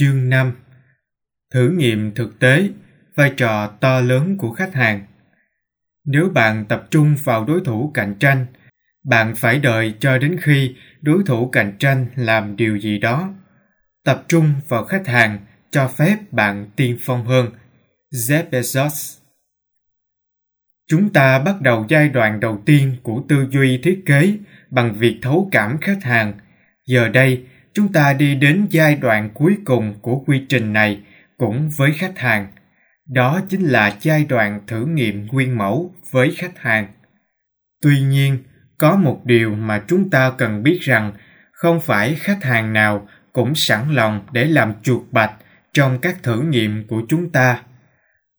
Chương 5 Thử nghiệm thực tế, vai trò to lớn của khách hàng. Nếu bạn tập trung vào đối thủ cạnh tranh, bạn phải đợi cho đến khi đối thủ cạnh tranh làm điều gì đó. Tập trung vào khách hàng cho phép bạn tiên phong hơn. Jeff Bezos Chúng ta bắt đầu giai đoạn đầu tiên của tư duy thiết kế bằng việc thấu cảm khách hàng. Giờ đây, chúng ta đi đến giai đoạn cuối cùng của quy trình này cũng với khách hàng. Đó chính là giai đoạn thử nghiệm nguyên mẫu với khách hàng. Tuy nhiên, có một điều mà chúng ta cần biết rằng, không phải khách hàng nào cũng sẵn lòng để làm chuột bạch trong các thử nghiệm của chúng ta.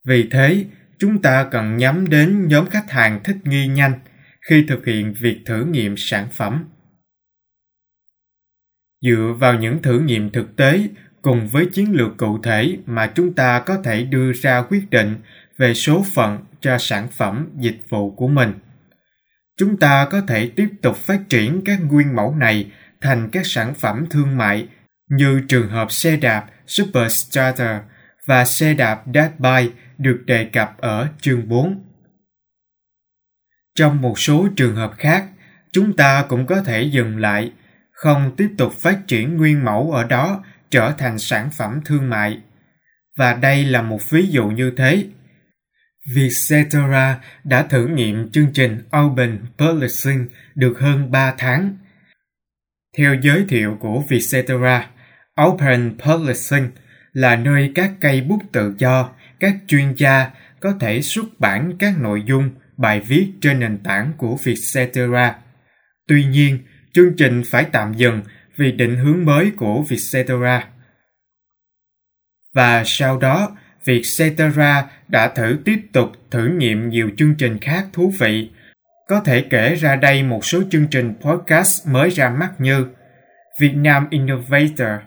Vì thế, chúng ta cần nhắm đến nhóm khách hàng thích nghi nhanh khi thực hiện việc thử nghiệm sản phẩm dựa vào những thử nghiệm thực tế cùng với chiến lược cụ thể mà chúng ta có thể đưa ra quyết định về số phận cho sản phẩm dịch vụ của mình chúng ta có thể tiếp tục phát triển các nguyên mẫu này thành các sản phẩm thương mại như trường hợp xe đạp Superstarter và xe đạp Dadby được đề cập ở chương 4. Trong một số trường hợp khác, chúng ta cũng có thể dừng lại không tiếp tục phát triển nguyên mẫu ở đó trở thành sản phẩm thương mại. Và đây là một ví dụ như thế. Vietcetera đã thử nghiệm chương trình Open Publishing được hơn 3 tháng. Theo giới thiệu của Vietcetera, Open Publishing là nơi các cây bút tự do, các chuyên gia có thể xuất bản các nội dung, bài viết trên nền tảng của Vietcetera. Tuy nhiên, chương trình phải tạm dừng vì định hướng mới của Vietcetera. Và sau đó, Vietcetera đã thử tiếp tục thử nghiệm nhiều chương trình khác thú vị. Có thể kể ra đây một số chương trình podcast mới ra mắt như Vietnam Innovator,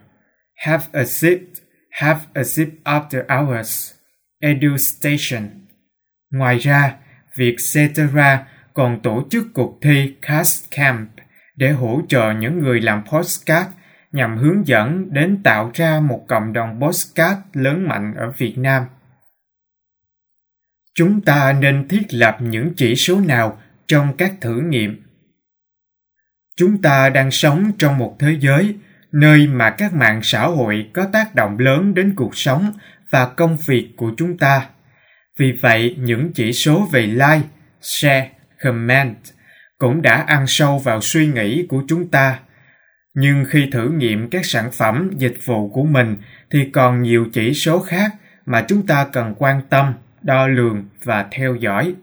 Have a Sip, Have a Sip After Hours, Edu Station. Ngoài ra, Vietcetera còn tổ chức cuộc thi Cast Camp để hỗ trợ những người làm postcard nhằm hướng dẫn đến tạo ra một cộng đồng postcard lớn mạnh ở Việt Nam. Chúng ta nên thiết lập những chỉ số nào trong các thử nghiệm? Chúng ta đang sống trong một thế giới nơi mà các mạng xã hội có tác động lớn đến cuộc sống và công việc của chúng ta. Vì vậy, những chỉ số về like, share, comment – cũng đã ăn sâu vào suy nghĩ của chúng ta. Nhưng khi thử nghiệm các sản phẩm, dịch vụ của mình, thì còn nhiều chỉ số khác mà chúng ta cần quan tâm, đo lường và theo dõi.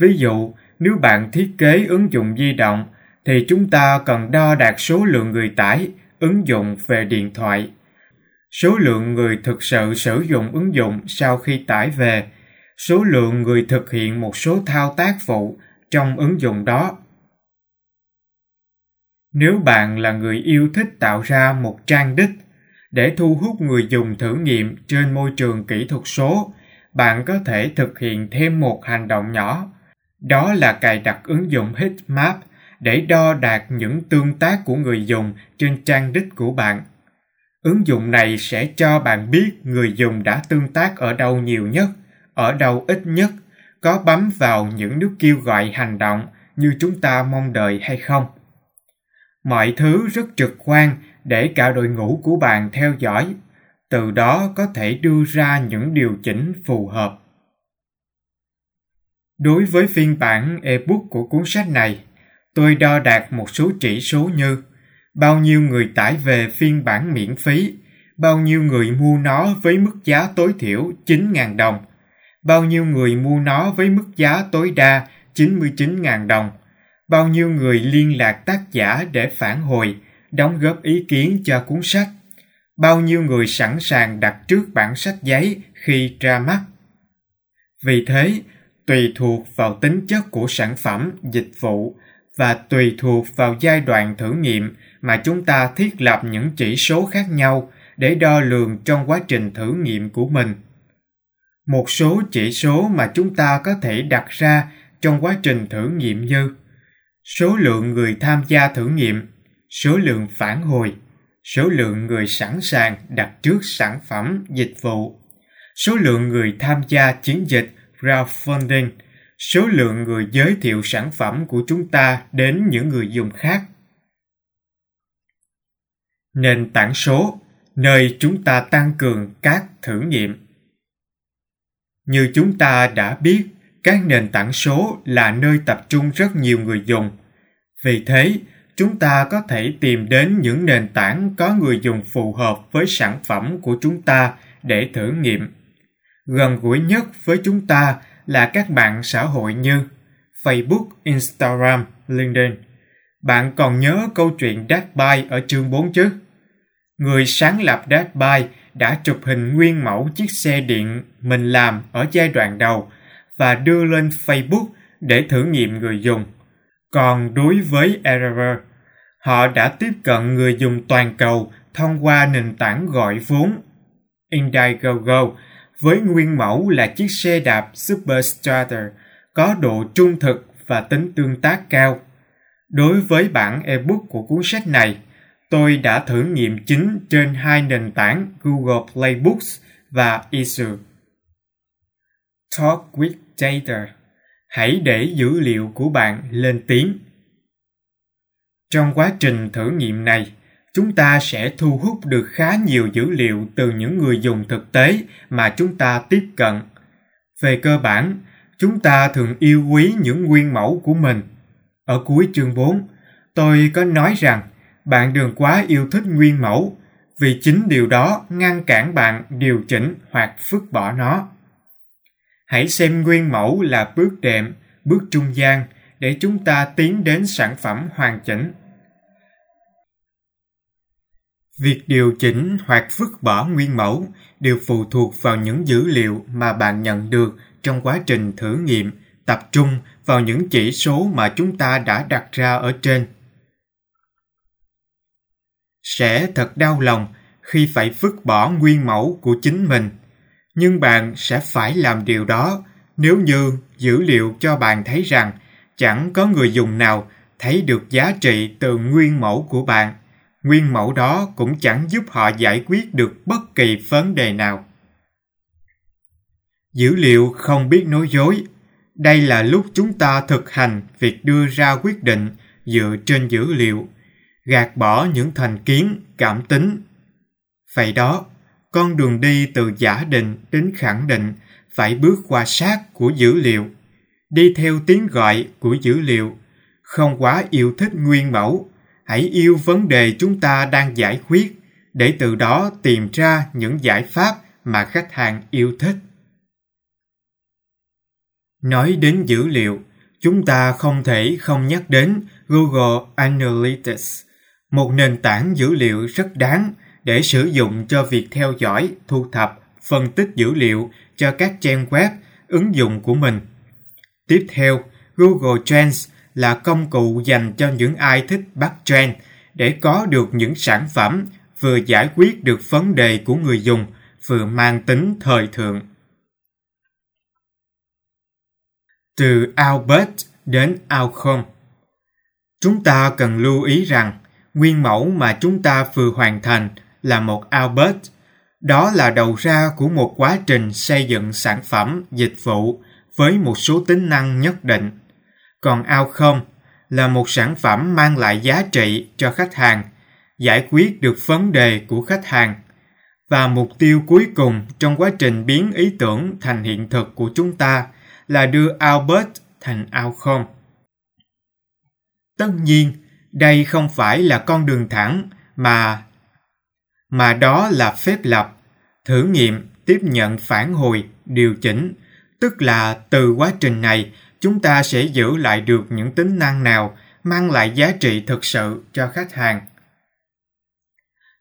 Ví dụ, nếu bạn thiết kế ứng dụng di động, thì chúng ta cần đo đạt số lượng người tải ứng dụng về điện thoại. Số lượng người thực sự sử dụng ứng dụng sau khi tải về, số lượng người thực hiện một số thao tác phụ trong ứng dụng đó nếu bạn là người yêu thích tạo ra một trang đích để thu hút người dùng thử nghiệm trên môi trường kỹ thuật số bạn có thể thực hiện thêm một hành động nhỏ đó là cài đặt ứng dụng Heatmap để đo đạt những tương tác của người dùng trên trang đích của bạn. Ứng dụng này sẽ cho bạn biết người dùng đã tương tác ở đâu nhiều nhất, ở đâu ít nhất, có bấm vào những nút kêu gọi hành động như chúng ta mong đợi hay không. Mọi thứ rất trực quan để cả đội ngũ của bạn theo dõi từ đó có thể đưa ra những điều chỉnh phù hợp. Đối với phiên bản ebook của cuốn sách này tôi đo đạt một số chỉ số như bao nhiêu người tải về phiên bản miễn phí bao nhiêu người mua nó với mức giá tối thiểu 9.000 đồng, bao nhiêu người mua nó với mức giá tối đa 99.000 đồng, bao nhiêu người liên lạc tác giả để phản hồi, đóng góp ý kiến cho cuốn sách, bao nhiêu người sẵn sàng đặt trước bản sách giấy khi ra mắt. Vì thế, tùy thuộc vào tính chất của sản phẩm, dịch vụ và tùy thuộc vào giai đoạn thử nghiệm mà chúng ta thiết lập những chỉ số khác nhau để đo lường trong quá trình thử nghiệm của mình. Một số chỉ số mà chúng ta có thể đặt ra trong quá trình thử nghiệm như số lượng người tham gia thử nghiệm, số lượng phản hồi, số lượng người sẵn sàng đặt trước sản phẩm, dịch vụ, số lượng người tham gia chiến dịch crowdfunding, số lượng người giới thiệu sản phẩm của chúng ta đến những người dùng khác. Nền tảng số, nơi chúng ta tăng cường các thử nghiệm. Như chúng ta đã biết, các nền tảng số là nơi tập trung rất nhiều người dùng. Vì thế, chúng ta có thể tìm đến những nền tảng có người dùng phù hợp với sản phẩm của chúng ta để thử nghiệm. Gần gũi nhất với chúng ta là các mạng xã hội như Facebook, Instagram, LinkedIn. Bạn còn nhớ câu chuyện Datbuy ở chương 4 chứ? Người sáng lập Deadby đã chụp hình nguyên mẫu chiếc xe điện mình làm ở giai đoạn đầu và đưa lên Facebook để thử nghiệm người dùng. Còn đối với Error, họ đã tiếp cận người dùng toàn cầu thông qua nền tảng gọi vốn Indiegogo với nguyên mẫu là chiếc xe đạp Superstrutter có độ trung thực và tính tương tác cao. Đối với bản ebook của cuốn sách này, tôi đã thử nghiệm chính trên hai nền tảng Google Play Books và Issue. Talk with Data Hãy để dữ liệu của bạn lên tiếng. Trong quá trình thử nghiệm này, chúng ta sẽ thu hút được khá nhiều dữ liệu từ những người dùng thực tế mà chúng ta tiếp cận. Về cơ bản, chúng ta thường yêu quý những nguyên mẫu của mình. Ở cuối chương 4, tôi có nói rằng bạn đừng quá yêu thích nguyên mẫu vì chính điều đó ngăn cản bạn điều chỉnh hoặc phức bỏ nó. Hãy xem nguyên mẫu là bước đệm, bước trung gian để chúng ta tiến đến sản phẩm hoàn chỉnh. Việc điều chỉnh hoặc vứt bỏ nguyên mẫu đều phụ thuộc vào những dữ liệu mà bạn nhận được trong quá trình thử nghiệm, tập trung vào những chỉ số mà chúng ta đã đặt ra ở trên. Sẽ thật đau lòng khi phải vứt bỏ nguyên mẫu của chính mình, nhưng bạn sẽ phải làm điều đó nếu như dữ liệu cho bạn thấy rằng chẳng có người dùng nào thấy được giá trị từ nguyên mẫu của bạn nguyên mẫu đó cũng chẳng giúp họ giải quyết được bất kỳ vấn đề nào. Dữ liệu không biết nói dối. Đây là lúc chúng ta thực hành việc đưa ra quyết định dựa trên dữ liệu, gạt bỏ những thành kiến, cảm tính. Vậy đó, con đường đi từ giả định đến khẳng định phải bước qua sát của dữ liệu, đi theo tiếng gọi của dữ liệu, không quá yêu thích nguyên mẫu hãy yêu vấn đề chúng ta đang giải quyết để từ đó tìm ra những giải pháp mà khách hàng yêu thích. Nói đến dữ liệu chúng ta không thể không nhắc đến google analytics một nền tảng dữ liệu rất đáng để sử dụng cho việc theo dõi, thu thập, phân tích dữ liệu cho các trang web ứng dụng của mình tiếp theo, google trends là công cụ dành cho những ai thích bắt trend để có được những sản phẩm vừa giải quyết được vấn đề của người dùng, vừa mang tính thời thượng. Từ Albert đến outcome Chúng ta cần lưu ý rằng nguyên mẫu mà chúng ta vừa hoàn thành là một Albert. Đó là đầu ra của một quá trình xây dựng sản phẩm, dịch vụ với một số tính năng nhất định còn ao không là một sản phẩm mang lại giá trị cho khách hàng, giải quyết được vấn đề của khách hàng và mục tiêu cuối cùng trong quá trình biến ý tưởng thành hiện thực của chúng ta là đưa Albert thành ao không. Tất nhiên, đây không phải là con đường thẳng mà mà đó là phép lập, thử nghiệm, tiếp nhận phản hồi, điều chỉnh, tức là từ quá trình này chúng ta sẽ giữ lại được những tính năng nào mang lại giá trị thực sự cho khách hàng.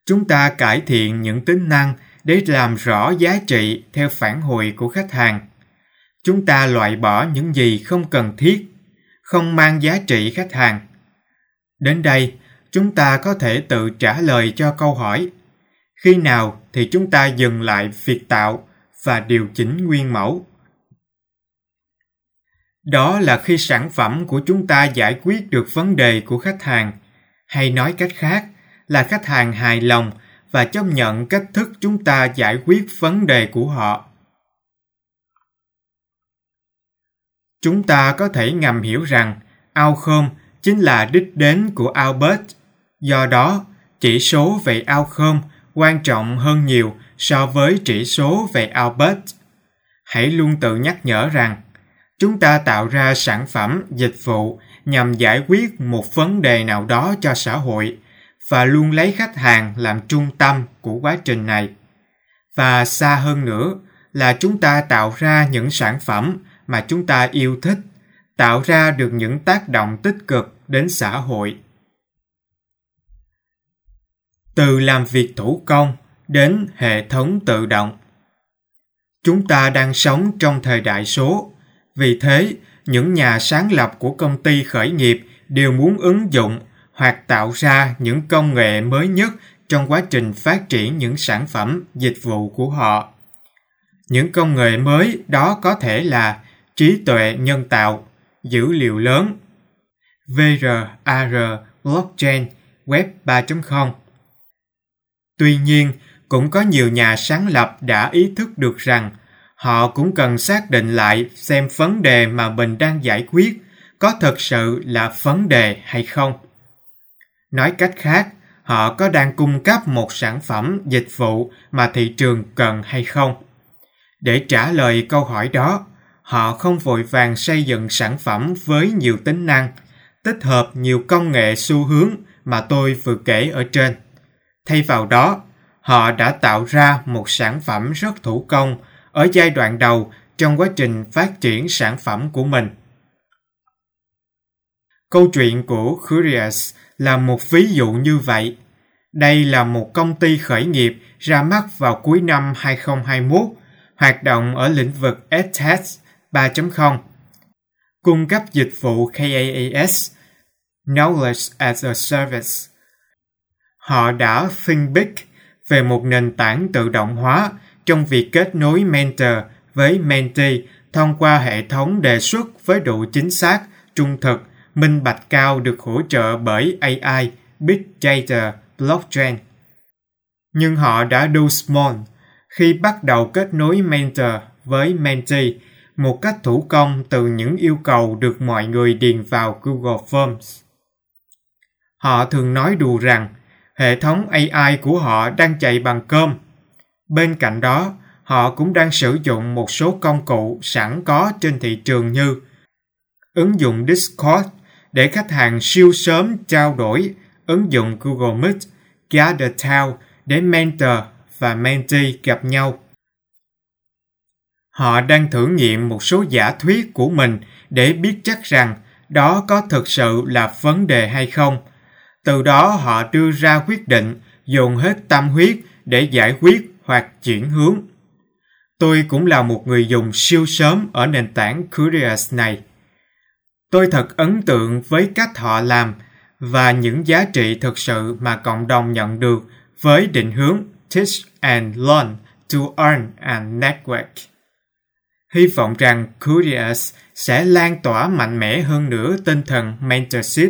Chúng ta cải thiện những tính năng để làm rõ giá trị theo phản hồi của khách hàng. Chúng ta loại bỏ những gì không cần thiết, không mang giá trị khách hàng. Đến đây, chúng ta có thể tự trả lời cho câu hỏi khi nào thì chúng ta dừng lại việc tạo và điều chỉnh nguyên mẫu? Đó là khi sản phẩm của chúng ta giải quyết được vấn đề của khách hàng. Hay nói cách khác là khách hàng hài lòng và chấp nhận cách thức chúng ta giải quyết vấn đề của họ. Chúng ta có thể ngầm hiểu rằng outcome chính là đích đến của Albert. Do đó, chỉ số về outcome quan trọng hơn nhiều so với chỉ số về Albert. Hãy luôn tự nhắc nhở rằng chúng ta tạo ra sản phẩm, dịch vụ nhằm giải quyết một vấn đề nào đó cho xã hội và luôn lấy khách hàng làm trung tâm của quá trình này. Và xa hơn nữa là chúng ta tạo ra những sản phẩm mà chúng ta yêu thích tạo ra được những tác động tích cực đến xã hội. Từ làm việc thủ công đến hệ thống tự động. Chúng ta đang sống trong thời đại số vì thế những nhà sáng lập của công ty khởi nghiệp đều muốn ứng dụng hoặc tạo ra những công nghệ mới nhất trong quá trình phát triển những sản phẩm dịch vụ của họ. Những công nghệ mới đó có thể là trí tuệ nhân tạo, dữ liệu lớn, VR, AR, blockchain, web 3.0. Tuy nhiên, cũng có nhiều nhà sáng lập đã ý thức được rằng họ cũng cần xác định lại xem vấn đề mà mình đang giải quyết có thật sự là vấn đề hay không. Nói cách khác, họ có đang cung cấp một sản phẩm dịch vụ mà thị trường cần hay không. Để trả lời câu hỏi đó, họ không vội vàng xây dựng sản phẩm với nhiều tính năng, tích hợp nhiều công nghệ xu hướng mà tôi vừa kể ở trên. Thay vào đó, họ đã tạo ra một sản phẩm rất thủ công ở giai đoạn đầu trong quá trình phát triển sản phẩm của mình. Câu chuyện của Curious là một ví dụ như vậy. Đây là một công ty khởi nghiệp ra mắt vào cuối năm 2021, hoạt động ở lĩnh vực EdTech 3.0 cung cấp dịch vụ KaaS Knowledge as a Service. Họ đã think big về một nền tảng tự động hóa trong việc kết nối mentor với mentee thông qua hệ thống đề xuất với độ chính xác, trung thực, minh bạch cao được hỗ trợ bởi AI, Big Data, Blockchain. Nhưng họ đã do small khi bắt đầu kết nối mentor với mentee một cách thủ công từ những yêu cầu được mọi người điền vào Google Forms. Họ thường nói đùa rằng hệ thống AI của họ đang chạy bằng cơm. Bên cạnh đó, họ cũng đang sử dụng một số công cụ sẵn có trên thị trường như ứng dụng Discord để khách hàng siêu sớm trao đổi, ứng dụng Google Meet, Gather Town để mentor và mentee gặp nhau Họ đang thử nghiệm một số giả thuyết của mình để biết chắc rằng đó có thực sự là vấn đề hay không. Từ đó họ đưa ra quyết định dồn hết tâm huyết để giải quyết hoặc chuyển hướng. Tôi cũng là một người dùng siêu sớm ở nền tảng Curious này. Tôi thật ấn tượng với cách họ làm và những giá trị thực sự mà cộng đồng nhận được với định hướng Teach and Learn to Earn and Network hy vọng rằng Curious sẽ lan tỏa mạnh mẽ hơn nữa tinh thần mentorship.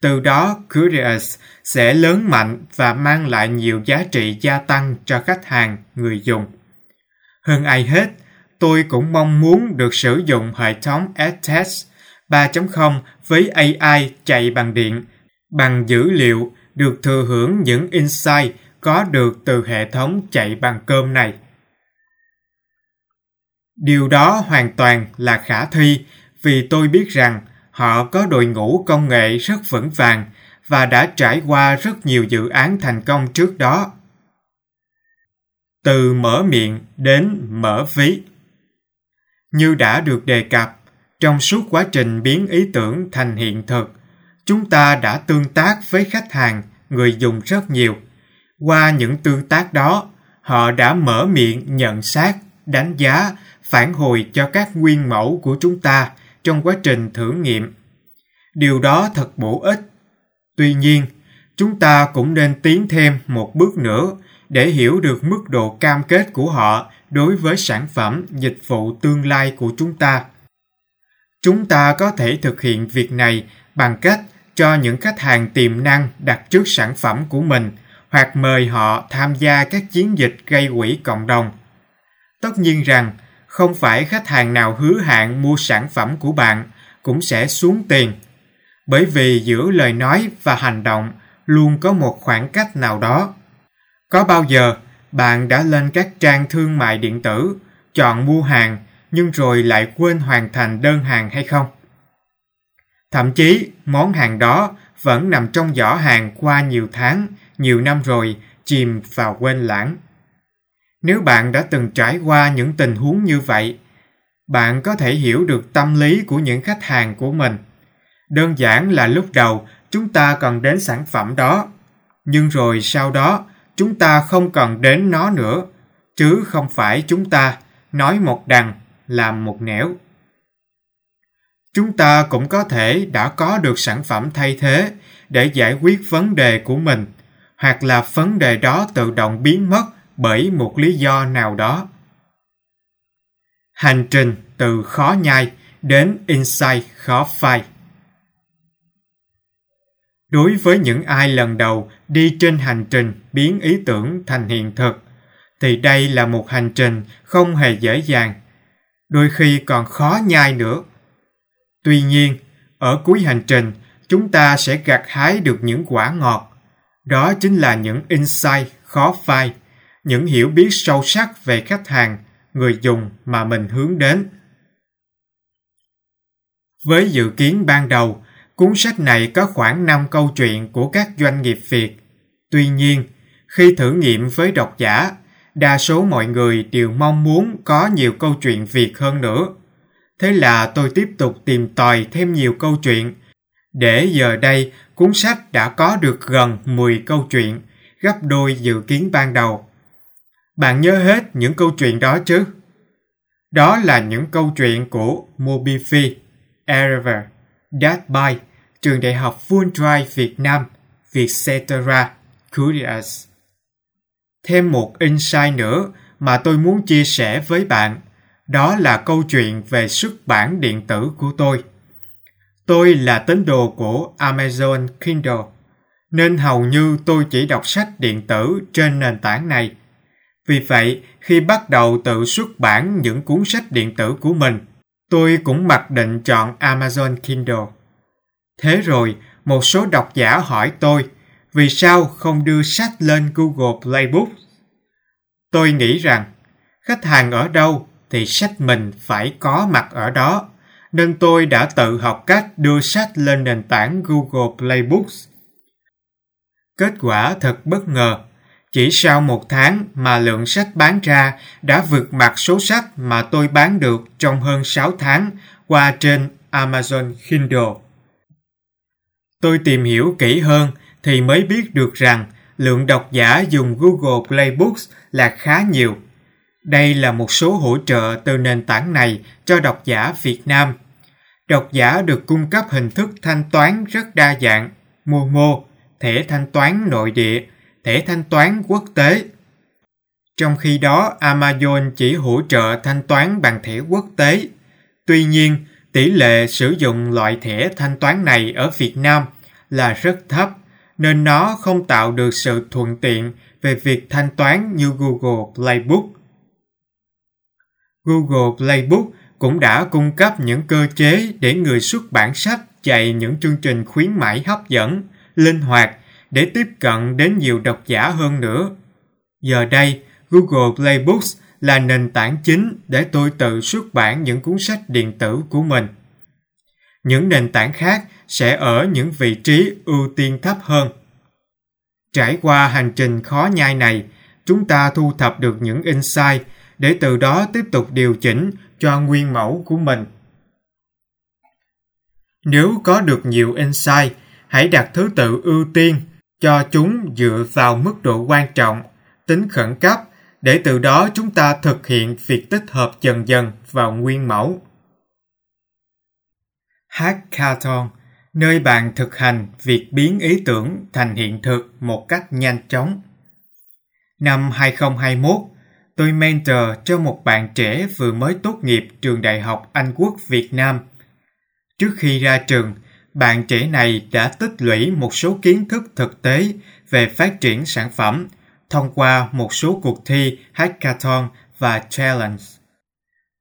Từ đó, Curious sẽ lớn mạnh và mang lại nhiều giá trị gia tăng cho khách hàng, người dùng. Hơn ai hết, tôi cũng mong muốn được sử dụng hệ thống EdTech 3.0 với AI chạy bằng điện, bằng dữ liệu được thừa hưởng những insight có được từ hệ thống chạy bằng cơm này. Điều đó hoàn toàn là khả thi vì tôi biết rằng họ có đội ngũ công nghệ rất vững vàng và đã trải qua rất nhiều dự án thành công trước đó. Từ mở miệng đến mở ví. Như đã được đề cập, trong suốt quá trình biến ý tưởng thành hiện thực, chúng ta đã tương tác với khách hàng, người dùng rất nhiều. Qua những tương tác đó, họ đã mở miệng nhận xét, đánh giá phản hồi cho các nguyên mẫu của chúng ta trong quá trình thử nghiệm. Điều đó thật bổ ích. Tuy nhiên, chúng ta cũng nên tiến thêm một bước nữa để hiểu được mức độ cam kết của họ đối với sản phẩm, dịch vụ tương lai của chúng ta. Chúng ta có thể thực hiện việc này bằng cách cho những khách hàng tiềm năng đặt trước sản phẩm của mình hoặc mời họ tham gia các chiến dịch gây quỹ cộng đồng. Tất nhiên rằng không phải khách hàng nào hứa hạn mua sản phẩm của bạn cũng sẽ xuống tiền. Bởi vì giữa lời nói và hành động luôn có một khoảng cách nào đó. Có bao giờ bạn đã lên các trang thương mại điện tử, chọn mua hàng nhưng rồi lại quên hoàn thành đơn hàng hay không? Thậm chí, món hàng đó vẫn nằm trong giỏ hàng qua nhiều tháng, nhiều năm rồi chìm vào quên lãng nếu bạn đã từng trải qua những tình huống như vậy, bạn có thể hiểu được tâm lý của những khách hàng của mình. Đơn giản là lúc đầu, chúng ta cần đến sản phẩm đó. Nhưng rồi sau đó, chúng ta không cần đến nó nữa, chứ không phải chúng ta nói một đằng, làm một nẻo. Chúng ta cũng có thể đã có được sản phẩm thay thế để giải quyết vấn đề của mình, hoặc là vấn đề đó tự động biến mất bởi một lý do nào đó. Hành trình từ khó nhai đến insight khó phai. Đối với những ai lần đầu đi trên hành trình biến ý tưởng thành hiện thực, thì đây là một hành trình không hề dễ dàng, đôi khi còn khó nhai nữa. Tuy nhiên, ở cuối hành trình, chúng ta sẽ gặt hái được những quả ngọt. Đó chính là những insight khó phai những hiểu biết sâu sắc về khách hàng người dùng mà mình hướng đến với dự kiến ban đầu Cuốn sách này có khoảng 5 câu chuyện của các doanh nghiệp Việt. Tuy nhiên, khi thử nghiệm với độc giả, đa số mọi người đều mong muốn có nhiều câu chuyện Việt hơn nữa. Thế là tôi tiếp tục tìm tòi thêm nhiều câu chuyện, để giờ đây cuốn sách đã có được gần 10 câu chuyện, gấp đôi dự kiến ban đầu. Bạn nhớ hết những câu chuyện đó chứ? Đó là những câu chuyện của Moby Phi, Erever, That By, Trường Đại học Fulbright Việt Nam, Vietcetera, Curious. Thêm một insight nữa mà tôi muốn chia sẻ với bạn, đó là câu chuyện về xuất bản điện tử của tôi. Tôi là tín đồ của Amazon Kindle, nên hầu như tôi chỉ đọc sách điện tử trên nền tảng này. Vì vậy, khi bắt đầu tự xuất bản những cuốn sách điện tử của mình, tôi cũng mặc định chọn Amazon Kindle. Thế rồi, một số độc giả hỏi tôi vì sao không đưa sách lên Google Playbook. Tôi nghĩ rằng khách hàng ở đâu thì sách mình phải có mặt ở đó, nên tôi đã tự học cách đưa sách lên nền tảng Google Playbooks. Kết quả thật bất ngờ, chỉ sau một tháng mà lượng sách bán ra đã vượt mặt số sách mà tôi bán được trong hơn 6 tháng qua trên Amazon Kindle. Tôi tìm hiểu kỹ hơn thì mới biết được rằng lượng độc giả dùng Google Play Books là khá nhiều. Đây là một số hỗ trợ từ nền tảng này cho độc giả Việt Nam. Độc giả được cung cấp hình thức thanh toán rất đa dạng, Momo, thẻ thanh toán nội địa, thẻ thanh toán quốc tế. Trong khi đó, Amazon chỉ hỗ trợ thanh toán bằng thẻ quốc tế. Tuy nhiên, tỷ lệ sử dụng loại thẻ thanh toán này ở Việt Nam là rất thấp, nên nó không tạo được sự thuận tiện về việc thanh toán như Google Playbook. Google Playbook cũng đã cung cấp những cơ chế để người xuất bản sách chạy những chương trình khuyến mãi hấp dẫn, linh hoạt để tiếp cận đến nhiều độc giả hơn nữa. Giờ đây, Google Play Books là nền tảng chính để tôi tự xuất bản những cuốn sách điện tử của mình. Những nền tảng khác sẽ ở những vị trí ưu tiên thấp hơn. Trải qua hành trình khó nhai này, chúng ta thu thập được những insight để từ đó tiếp tục điều chỉnh cho nguyên mẫu của mình. Nếu có được nhiều insight, hãy đặt thứ tự ưu tiên cho chúng dựa vào mức độ quan trọng, tính khẩn cấp để từ đó chúng ta thực hiện việc tích hợp dần dần vào nguyên mẫu. Hackathon nơi bạn thực hành việc biến ý tưởng thành hiện thực một cách nhanh chóng. Năm 2021, tôi mentor cho một bạn trẻ vừa mới tốt nghiệp trường Đại học Anh Quốc Việt Nam. Trước khi ra trường, bạn trẻ này đã tích lũy một số kiến thức thực tế về phát triển sản phẩm thông qua một số cuộc thi hackathon và challenge.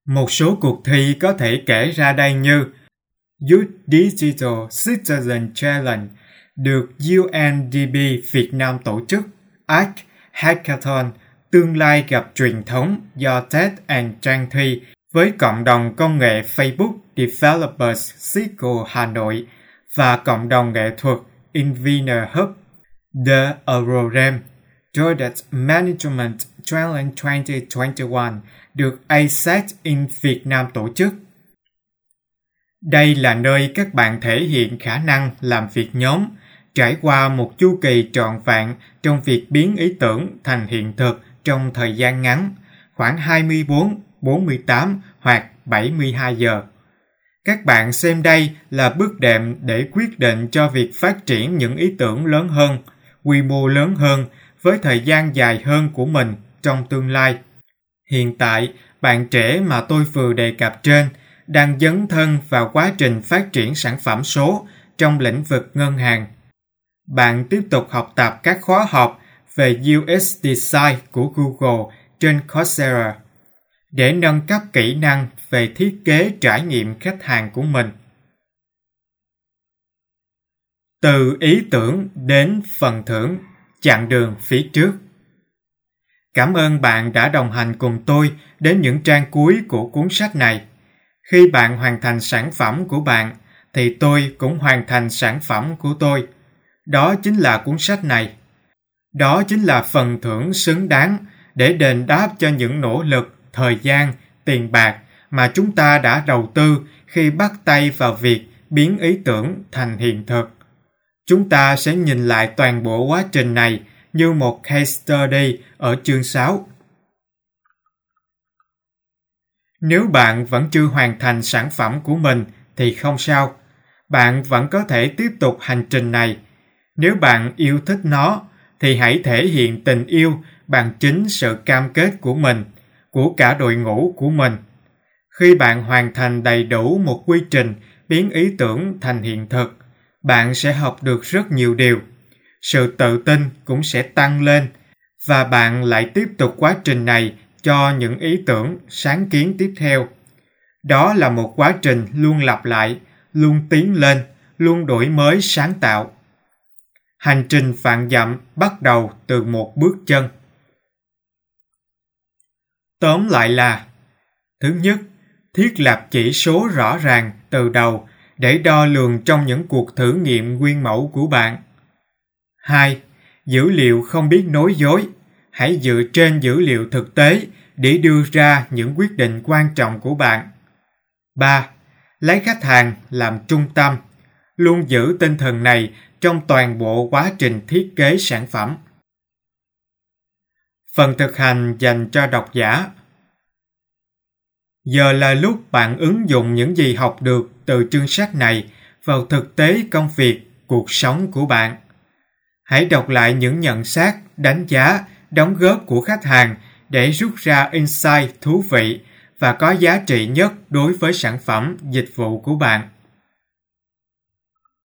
Một số cuộc thi có thể kể ra đây như Youth Digital Citizen Challenge được UNDP Việt Nam tổ chức, ARC Hackathon Tương lai gặp truyền thống do Ted and Trang Thi với cộng đồng công nghệ Facebook Developers Circle Hà Nội và cộng đồng nghệ thuật Inviner Hub. The Aurorem Product Management Challenge 2021 được ASET in Việt Nam tổ chức. Đây là nơi các bạn thể hiện khả năng làm việc nhóm, trải qua một chu kỳ trọn vẹn trong việc biến ý tưởng thành hiện thực trong thời gian ngắn, khoảng 24, 48 hoặc 72 giờ. Các bạn xem đây là bước đệm để quyết định cho việc phát triển những ý tưởng lớn hơn, quy mô lớn hơn với thời gian dài hơn của mình trong tương lai. Hiện tại, bạn trẻ mà tôi vừa đề cập trên đang dấn thân vào quá trình phát triển sản phẩm số trong lĩnh vực ngân hàng. Bạn tiếp tục học tập các khóa học về UX Design của Google trên Coursera để nâng cấp kỹ năng về thiết kế trải nghiệm khách hàng của mình. Từ ý tưởng đến phần thưởng, chặng đường phía trước. Cảm ơn bạn đã đồng hành cùng tôi đến những trang cuối của cuốn sách này. Khi bạn hoàn thành sản phẩm của bạn, thì tôi cũng hoàn thành sản phẩm của tôi. Đó chính là cuốn sách này. Đó chính là phần thưởng xứng đáng để đền đáp cho những nỗ lực, thời gian, tiền bạc mà chúng ta đã đầu tư khi bắt tay vào việc biến ý tưởng thành hiện thực. Chúng ta sẽ nhìn lại toàn bộ quá trình này như một case study ở chương 6. Nếu bạn vẫn chưa hoàn thành sản phẩm của mình thì không sao. Bạn vẫn có thể tiếp tục hành trình này. Nếu bạn yêu thích nó thì hãy thể hiện tình yêu bằng chính sự cam kết của mình, của cả đội ngũ của mình. Khi bạn hoàn thành đầy đủ một quy trình biến ý tưởng thành hiện thực, bạn sẽ học được rất nhiều điều. Sự tự tin cũng sẽ tăng lên và bạn lại tiếp tục quá trình này cho những ý tưởng, sáng kiến tiếp theo. Đó là một quá trình luôn lặp lại, luôn tiến lên, luôn đổi mới sáng tạo. Hành trình vạn dặm bắt đầu từ một bước chân. Tóm lại là Thứ nhất, thiết lập chỉ số rõ ràng từ đầu để đo lường trong những cuộc thử nghiệm nguyên mẫu của bạn. 2. Dữ liệu không biết nói dối. Hãy dựa trên dữ liệu thực tế để đưa ra những quyết định quan trọng của bạn. 3. Lấy khách hàng làm trung tâm. Luôn giữ tinh thần này trong toàn bộ quá trình thiết kế sản phẩm. Phần thực hành dành cho độc giả Giờ là lúc bạn ứng dụng những gì học được từ chương sách này vào thực tế công việc, cuộc sống của bạn. Hãy đọc lại những nhận xét, đánh giá, đóng góp của khách hàng để rút ra insight thú vị và có giá trị nhất đối với sản phẩm, dịch vụ của bạn.